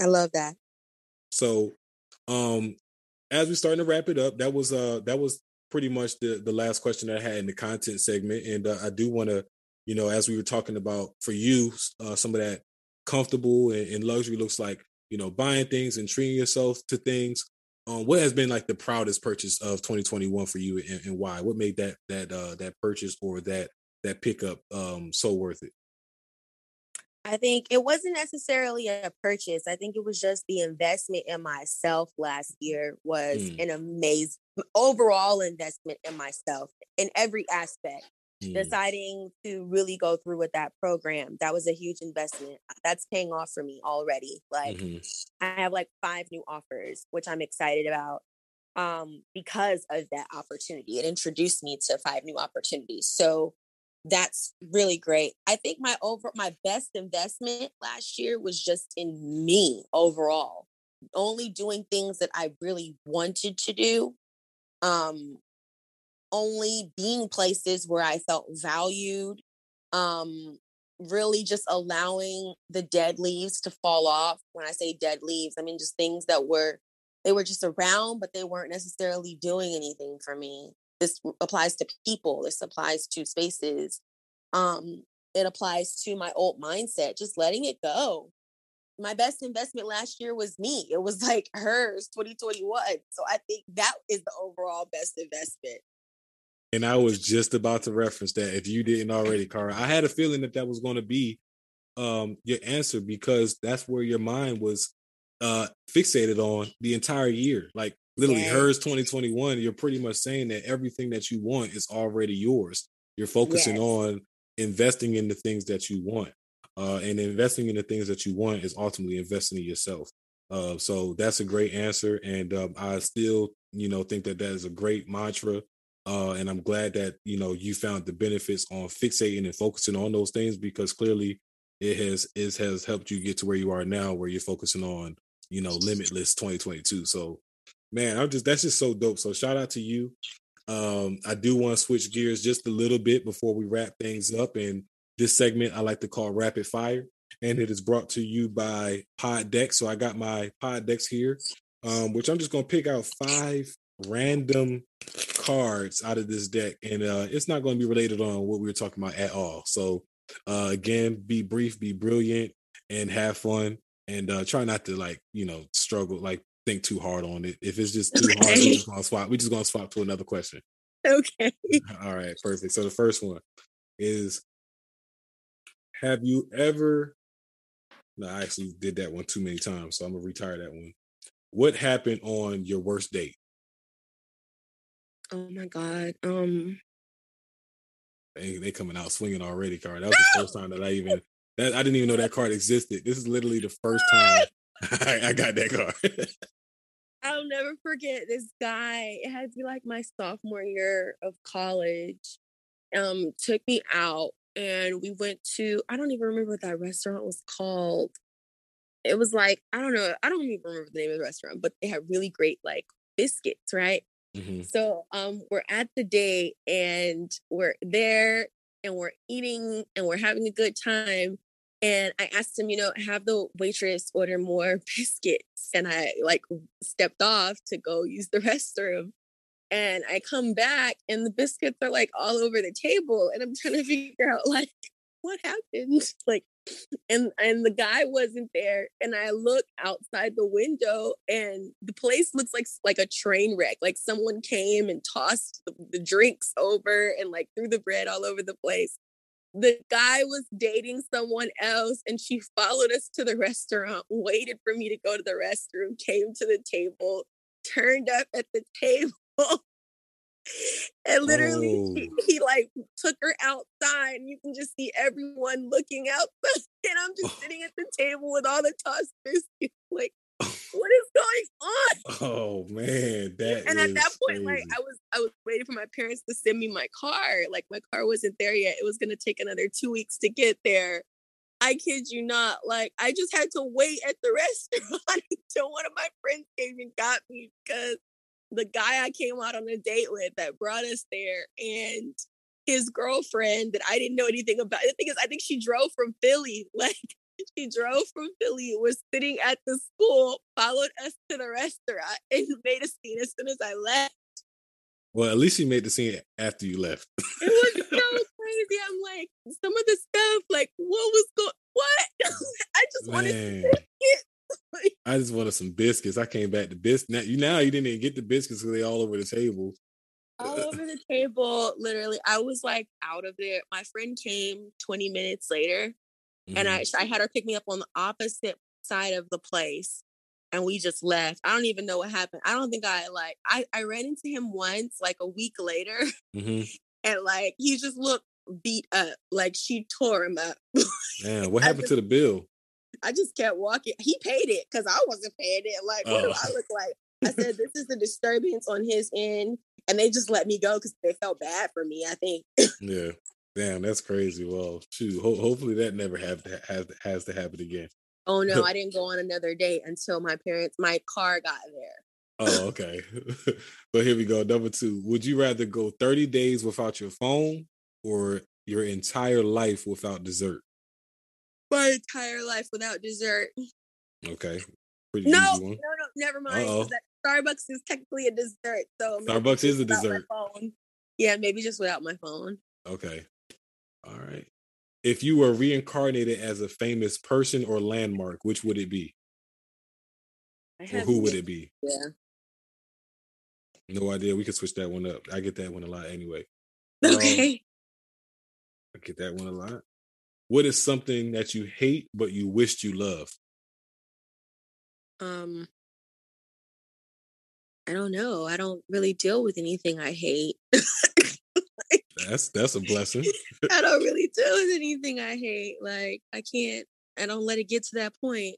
I love that. So um as we're starting to wrap it up, that was uh that was pretty much the the last question that I had in the content segment, and uh, I do want to, you know, as we were talking about for you, uh, some of that comfortable and, and, luxury looks like you know buying things and treating yourself to things. Um, what has been like the proudest purchase of 2021 for you, and, and why? What made that that uh that purchase or that that pickup um so worth it? I think it wasn't necessarily a purchase. I think it was just the investment in myself last year was mm. an amazing overall investment in myself in every aspect. Mm. Deciding to really go through with that program, that was a huge investment. That's paying off for me already. Like mm-hmm. I have like five new offers, which I'm excited about um because of that opportunity. It introduced me to five new opportunities. So that's really great. I think my over my best investment last year was just in me overall. Only doing things that I really wanted to do. Um only being places where I felt valued. Um really just allowing the dead leaves to fall off. When I say dead leaves, I mean just things that were they were just around but they weren't necessarily doing anything for me this applies to people this applies to spaces um it applies to my old mindset just letting it go. My best investment last year was me it was like hers 2021 so i think that is the overall best investment. And i was just about to reference that if you didn't already Kara i had a feeling that that was going to be um your answer because that's where your mind was uh fixated on the entire year like literally yes. hers 2021 you're pretty much saying that everything that you want is already yours you're focusing yes. on investing in the things that you want uh, and investing in the things that you want is ultimately investing in yourself uh, so that's a great answer and um, i still you know think that that is a great mantra uh, and i'm glad that you know you found the benefits on fixating and focusing on those things because clearly it has it has helped you get to where you are now where you're focusing on you know limitless 2022 so man, I'm just that's just so dope. So shout out to you. Um, I do want to switch gears just a little bit before we wrap things up. And this segment I like to call Rapid Fire, and it is brought to you by Pod Deck. So I got my Pod Decks here, um, which I'm just going to pick out five random cards out of this deck, and uh, it's not going to be related on what we were talking about at all. So uh, again, be brief, be brilliant, and have fun, and uh, try not to like you know struggle like think too hard on it. If it's just too okay. hard, we just gonna swap. We just gonna swap to another question. Okay. All right, perfect. So the first one is have you ever no, I actually did that one too many times, so I'm gonna retire that one. What happened on your worst date? Oh my god. Um they they coming out swinging already, card. That was the first time that I even that I didn't even know that card existed. This is literally the first time I, I got that card. I'll never forget this guy. It had to be like my sophomore year of college. Um, took me out and we went to I don't even remember what that restaurant was called. It was like, I don't know, I don't even remember the name of the restaurant, but they had really great like biscuits, right? Mm-hmm. So um we're at the date and we're there and we're eating and we're having a good time. And I asked him, you know, have the waitress order more biscuits. And I like stepped off to go use the restroom. And I come back and the biscuits are like all over the table. And I'm trying to figure out like what happened? Like and and the guy wasn't there. And I look outside the window and the place looks like like a train wreck. Like someone came and tossed the, the drinks over and like threw the bread all over the place the guy was dating someone else and she followed us to the restaurant waited for me to go to the restroom came to the table turned up at the table and literally oh. he, he, like took her outside and you can just see everyone looking out and i'm just oh. sitting at the table with all the tossed biscuits like what is going on? Oh man, that and at that point, crazy. like I was, I was waiting for my parents to send me my car. Like my car wasn't there yet. It was gonna take another two weeks to get there. I kid you not. Like I just had to wait at the restaurant until one of my friends came and got me because the guy I came out on a date with that brought us there and his girlfriend that I didn't know anything about. The thing is, I think she drove from Philly. Like she drove from Philly, was sitting at the school, followed us to the restaurant, and made a scene as soon as I left. Well, at least she made the scene after you left. it was so crazy. I'm like, some of the stuff, like, what was going? What? I just Man. wanted biscuits. I just wanted some biscuits. I came back to biscuits. Now you now you didn't even get the biscuits because they all over the table. All over the table, literally. I was like out of there. My friend came 20 minutes later Mm-hmm. And I. I had her pick me up on the opposite side of the place and we just left. I don't even know what happened. I don't think I like I, I ran into him once like a week later mm-hmm. and like he just looked beat up. Like she tore him up. Man, what happened just, to the bill? I just kept walking. He paid it because I wasn't paying it. Like, what oh. do I look like? I said, this is a disturbance on his end. And they just let me go because they felt bad for me, I think. yeah. Damn, that's crazy. Well, shoot, ho- hopefully that never have to, has has to happen again. Oh no, I didn't go on another date until my parents, my car got there. Oh, okay. so here we go. Number two. Would you rather go 30 days without your phone or your entire life without dessert? My entire life without dessert. Okay. Pretty no, no, no, never mind. Starbucks is technically a dessert. So Starbucks is a dessert. Yeah, maybe just without my phone. Okay. All right. If you were reincarnated as a famous person or landmark, which would it be? Or who would it be? Yeah. No idea. We could switch that one up. I get that one a lot anyway. Okay. Um, I get that one a lot. What is something that you hate but you wished you loved? Um I don't know. I don't really deal with anything I hate. That's that's a blessing. I don't really deal with anything I hate. Like I can't. I don't let it get to that point.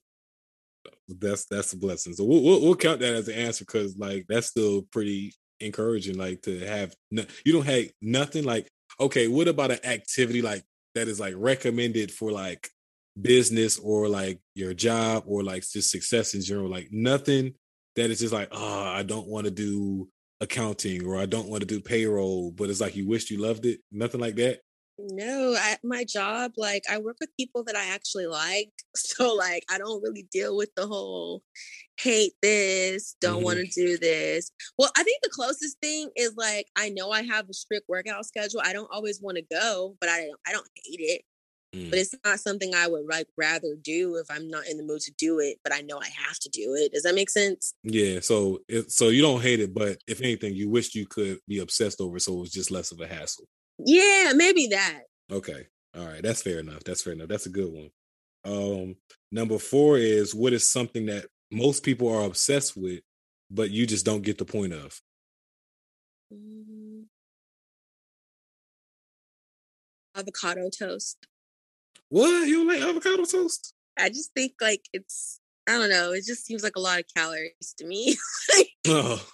That's that's a blessing. So we'll we'll, we'll count that as an answer because like that's still pretty encouraging. Like to have no, you don't have nothing. Like okay, what about an activity like that is like recommended for like business or like your job or like just success in general? Like nothing that is just like oh I don't want to do accounting or I don't want to do payroll, but it's like you wished you loved it? Nothing like that? No, I, my job, like I work with people that I actually like. So like I don't really deal with the whole hate this, don't mm-hmm. want to do this. Well, I think the closest thing is like I know I have a strict workout schedule. I don't always want to go, but I don't, I don't hate it. Mm. But it's not something I would like rather do if I'm not in the mood to do it, but I know I have to do it. Does that make sense? Yeah. So it, so you don't hate it, but if anything, you wish you could be obsessed over so it was just less of a hassle. Yeah, maybe that. Okay. All right. That's fair enough. That's fair enough. That's a good one. Um, number four is what is something that most people are obsessed with, but you just don't get the point of? Mm. Avocado toast. What? You like avocado toast? I just think like it's I don't know, it just seems like a lot of calories to me. oh.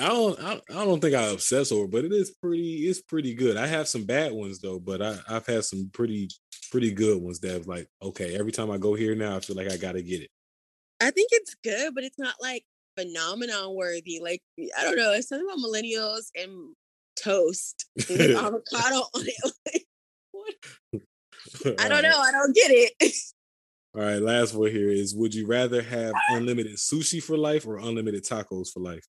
I don't I, I don't think I obsess over, but it is pretty it's pretty good. I have some bad ones though, but I, I've had some pretty pretty good ones that like, okay, every time I go here now, I feel like I gotta get it. I think it's good, but it's not like phenomenon worthy. Like I don't know, it's something about millennials and toast with avocado on it. Like, what? I don't know. I don't get it. All right, last one here is would you rather have unlimited sushi for life or unlimited tacos for life?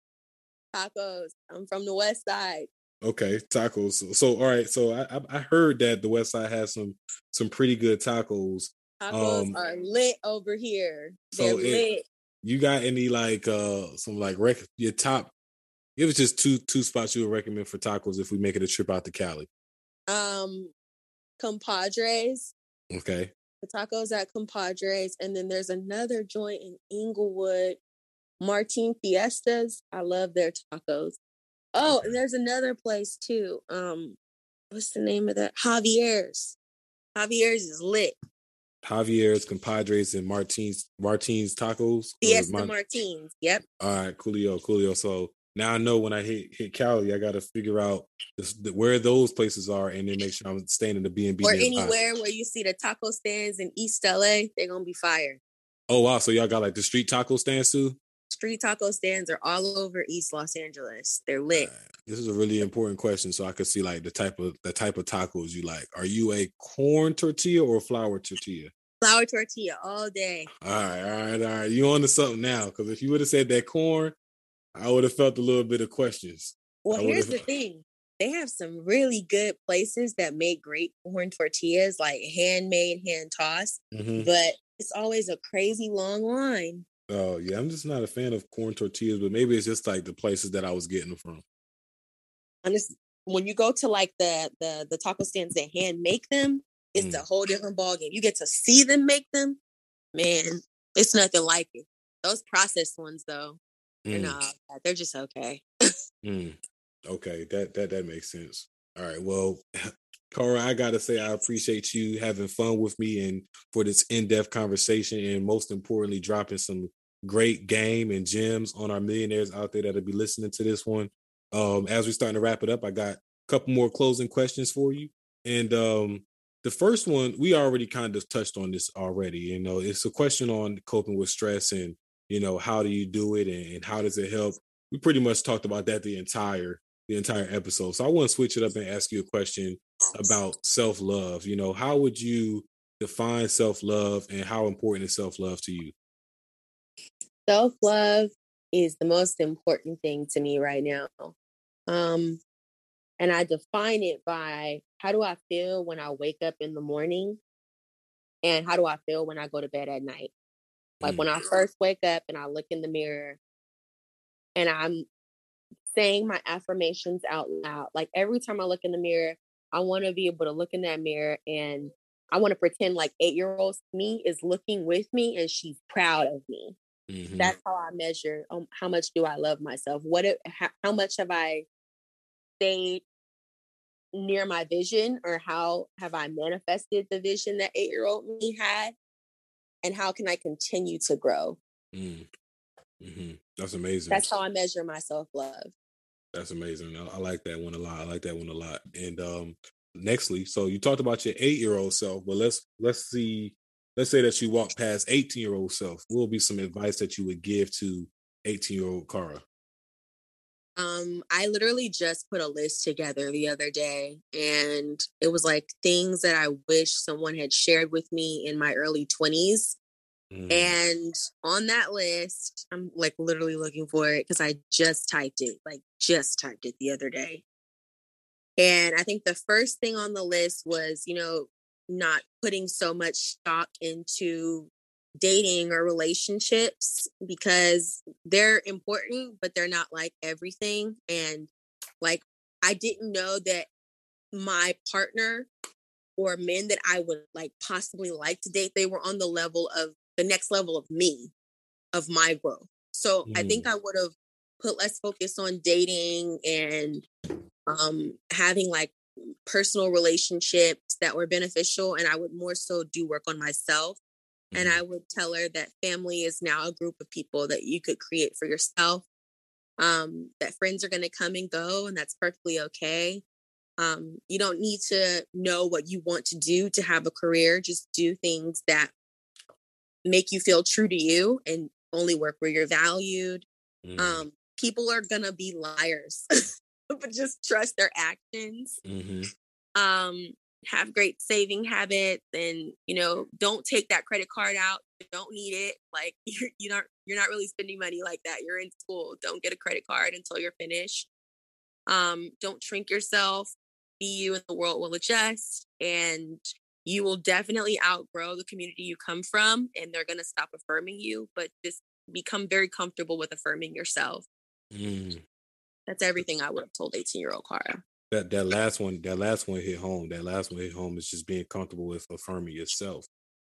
Tacos. I'm from the west side. Okay, tacos. So, so all right, so I I heard that the west side has some some pretty good tacos. Tacos um, are lit over here. They're so lit. you got any like uh some like rec your top it was just two two spots you would recommend for tacos if we make it a trip out to Cali. Um compadres. Okay. The tacos at compadres. And then there's another joint in Inglewood, Martin Fiestas. I love their tacos. Oh, and there's another place too. Um, what's the name of that? Javier's. Javier's is lit. Javier's, compadres, and Martins Martins tacos. Fiesta Mar- Martins. Yep. All right, coolio, coolio. So now I know when I hit hit Cali, I got to figure out this, the, where those places are, and then make sure I'm staying in the B and B. Or anywhere where you see the taco stands in East LA, they're gonna be fire. Oh wow! So y'all got like the street taco stands too. Street taco stands are all over East Los Angeles. They're lit. Uh, this is a really important question, so I could see like the type of the type of tacos you like. Are you a corn tortilla or flour tortilla? Flour tortilla all day. All right, all right, all right. You on to something now? Because if you would have said that corn, I would have felt a little bit of questions. Well, here's the thing. They have some really good places that make great corn tortillas, like handmade, hand tossed. Mm-hmm. But it's always a crazy long line. Oh yeah, I'm just not a fan of corn tortillas, but maybe it's just like the places that I was getting them from. It's when you go to like the the the taco stands that hand make them, it's mm. a whole different ballgame. You get to see them make them, man. It's nothing like it. Those processed ones, though, mm. not. They're just okay. mm. Okay, that that that makes sense. All right. Well, Kara, I gotta say I appreciate you having fun with me and for this in-depth conversation, and most importantly, dropping some great game and gems on our millionaires out there that'll be listening to this one. Um, as we're starting to wrap it up, I got a couple more closing questions for you. And um, the first one, we already kind of touched on this already. You know, it's a question on coping with stress and you know how do you do it and, and how does it help? We pretty much talked about that the entire the entire episode. So i want to switch it up and ask you a question about self-love. You know how would you define self-love and how important is self-love to you? Self-love is the most important thing to me right now. Um and i define it by how do i feel when i wake up in the morning? And how do i feel when i go to bed at night like mm. when I first wake up and I look in the mirror and I'm saying my affirmations out loud. Like every time I look in the mirror, I want to be able to look in that mirror and I want to pretend like eight year old me is looking with me and she's proud of me. Mm-hmm. That's how I measure um, how much do I love myself. What it, how, how much have I stayed near my vision or how have I manifested the vision that eight year old me had? And how can I continue to grow? Mm. Mm-hmm. That's amazing. That's how I measure my self love. That's amazing. I, I, like that one a lot. I like that one a lot. And um, nextly, so you talked about your eight year old self, but let's let's see. Let's say that you walk past 18 year old self. What will be some advice that you would give to 18 year old Kara? Um, I literally just put a list together the other day, and it was like things that I wish someone had shared with me in my early 20s. Mm. And on that list, I'm like literally looking for it because I just typed it, like just typed it the other day. And I think the first thing on the list was, you know, not putting so much stock into dating or relationships because they're important, but they're not like everything. And like, I didn't know that my partner or men that I would like possibly like to date, they were on the level of the next level of me, of my growth. So mm. I think mm. I would have put less focus on dating and um having like personal relationships that were beneficial and I would more so do work on myself and mm-hmm. I would tell her that family is now a group of people that you could create for yourself. Um, that friends are going to come and go, and that's perfectly okay. Um, you don't need to know what you want to do to have a career. Just do things that make you feel true to you and only work where you're valued. Mm. Um, people are going to be liars, but just trust their actions. Mm-hmm. Um, have great saving habits and you know don't take that credit card out don't need it like you're, you're not you're not really spending money like that you're in school don't get a credit card until you're finished. Um don't shrink yourself be you and the world will adjust and you will definitely outgrow the community you come from and they're going to stop affirming you but just become very comfortable with affirming yourself. Mm. that's everything i would have told 18 year old kara that that last one that last one hit home that last one hit home is just being comfortable with affirming yourself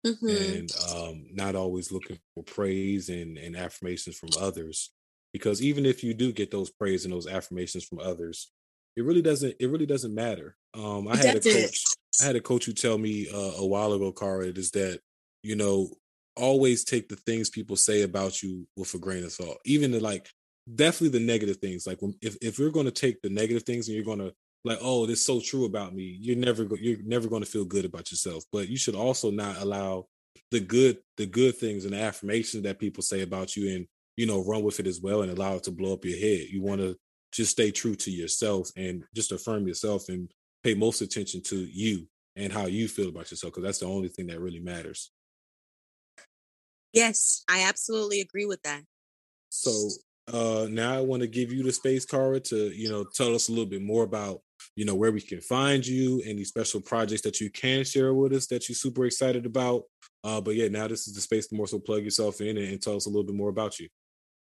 mm-hmm. and um, not always looking for praise and, and affirmations from others because even if you do get those praise and those affirmations from others it really doesn't it really doesn't matter um, i had a coach i had a coach who tell me uh, a while ago kara is that you know always take the things people say about you with a grain of salt even the like definitely the negative things like when, if, if you're going to take the negative things and you're going to like oh this is so true about me. You're never you're never going to feel good about yourself. But you should also not allow the good the good things and the affirmations that people say about you and you know run with it as well and allow it to blow up your head. You want to just stay true to yourself and just affirm yourself and pay most attention to you and how you feel about yourself because that's the only thing that really matters. Yes i absolutely agree with that. So uh now i want to give you the space kara to you know tell us a little bit more about you know where we can find you any special projects that you can share with us that you're super excited about. Uh but yeah now this is the space to more so plug yourself in and, and tell us a little bit more about you.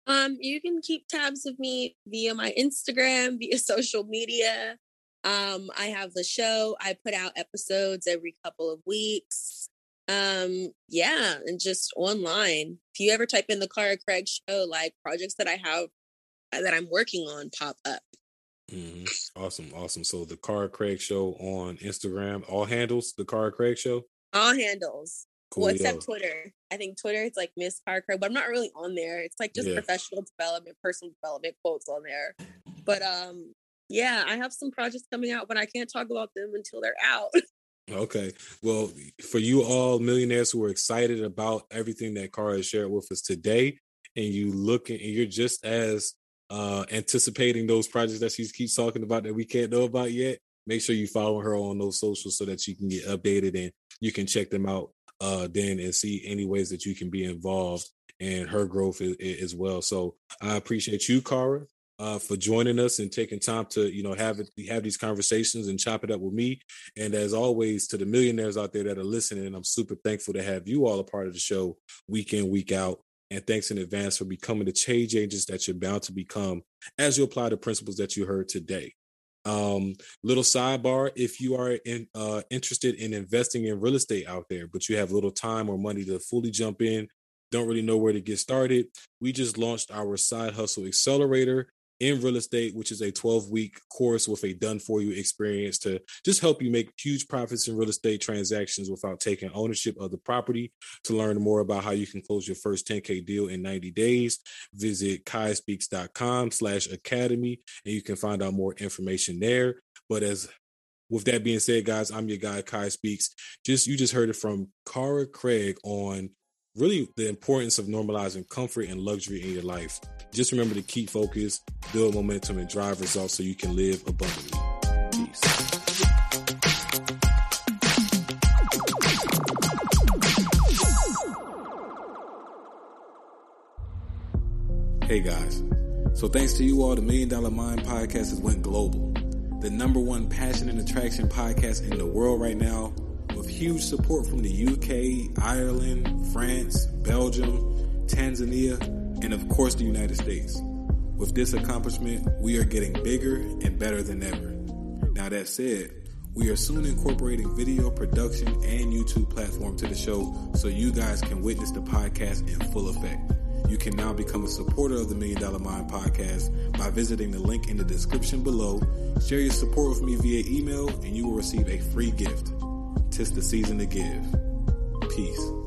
Um you can keep tabs of me via my instagram via social media. Um i have the show. I put out episodes every couple of weeks. Um yeah and just online. If you ever type in the kara craig show like projects that i have uh, that i'm working on pop up Mm-hmm. Awesome, awesome. So the Kara Craig Show on Instagram, all handles the Kara Craig Show. All handles. Cool, well, except Twitter. I think Twitter it's like Miss Kara Craig, but I'm not really on there. It's like just yeah. professional development, personal development quotes on there. But um, yeah, I have some projects coming out, but I can't talk about them until they're out. Okay. Well, for you all millionaires who are excited about everything that Kara has shared with us today, and you look and you're just as uh, anticipating those projects that she keeps talking about that we can't know about yet, make sure you follow her on those socials so that you can get updated and you can check them out uh, then and see any ways that you can be involved in her growth as, as well. So I appreciate you, Kara, uh, for joining us and taking time to you know have it, have these conversations and chop it up with me. And as always, to the millionaires out there that are listening, I'm super thankful to have you all a part of the show week in week out. And thanks in advance for becoming the change agents that you're bound to become as you apply the principles that you heard today. Um, little sidebar if you are in, uh, interested in investing in real estate out there, but you have little time or money to fully jump in, don't really know where to get started, we just launched our side hustle accelerator in real estate, which is a 12 week course with a done for you experience to just help you make huge profits in real estate transactions without taking ownership of the property. To learn more about how you can close your first 10K deal in 90 days, visit kaispeaks.com slash academy and you can find out more information there. But as with that being said, guys, I'm your guy, Kai Speaks. Just you just heard it from Kara Craig on really the importance of normalizing comfort and luxury in your life. Just remember to keep focus, build momentum, and drive results so you can live abundantly. Peace. Hey guys. So thanks to you all, the Million Dollar Mind podcast has went global. The number one passion and attraction podcast in the world right now with huge support from the UK, Ireland, France, Belgium, Tanzania, and of course the United States. With this accomplishment, we are getting bigger and better than ever. Now that said, we are soon incorporating video production and YouTube platform to the show so you guys can witness the podcast in full effect. You can now become a supporter of the Million Dollar Mind podcast by visiting the link in the description below. Share your support with me via email and you will receive a free gift. Tis the season to give. Peace.